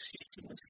seeking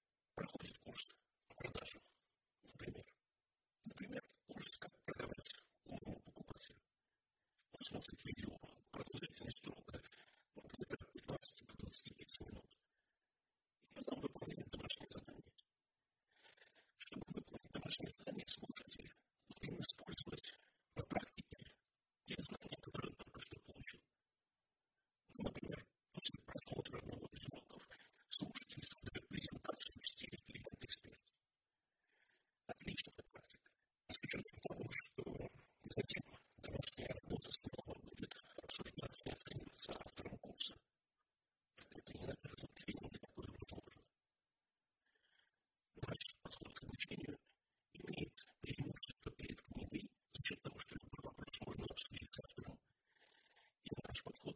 Thank you for the next one. στήριξε αυτό. Είναι ένα που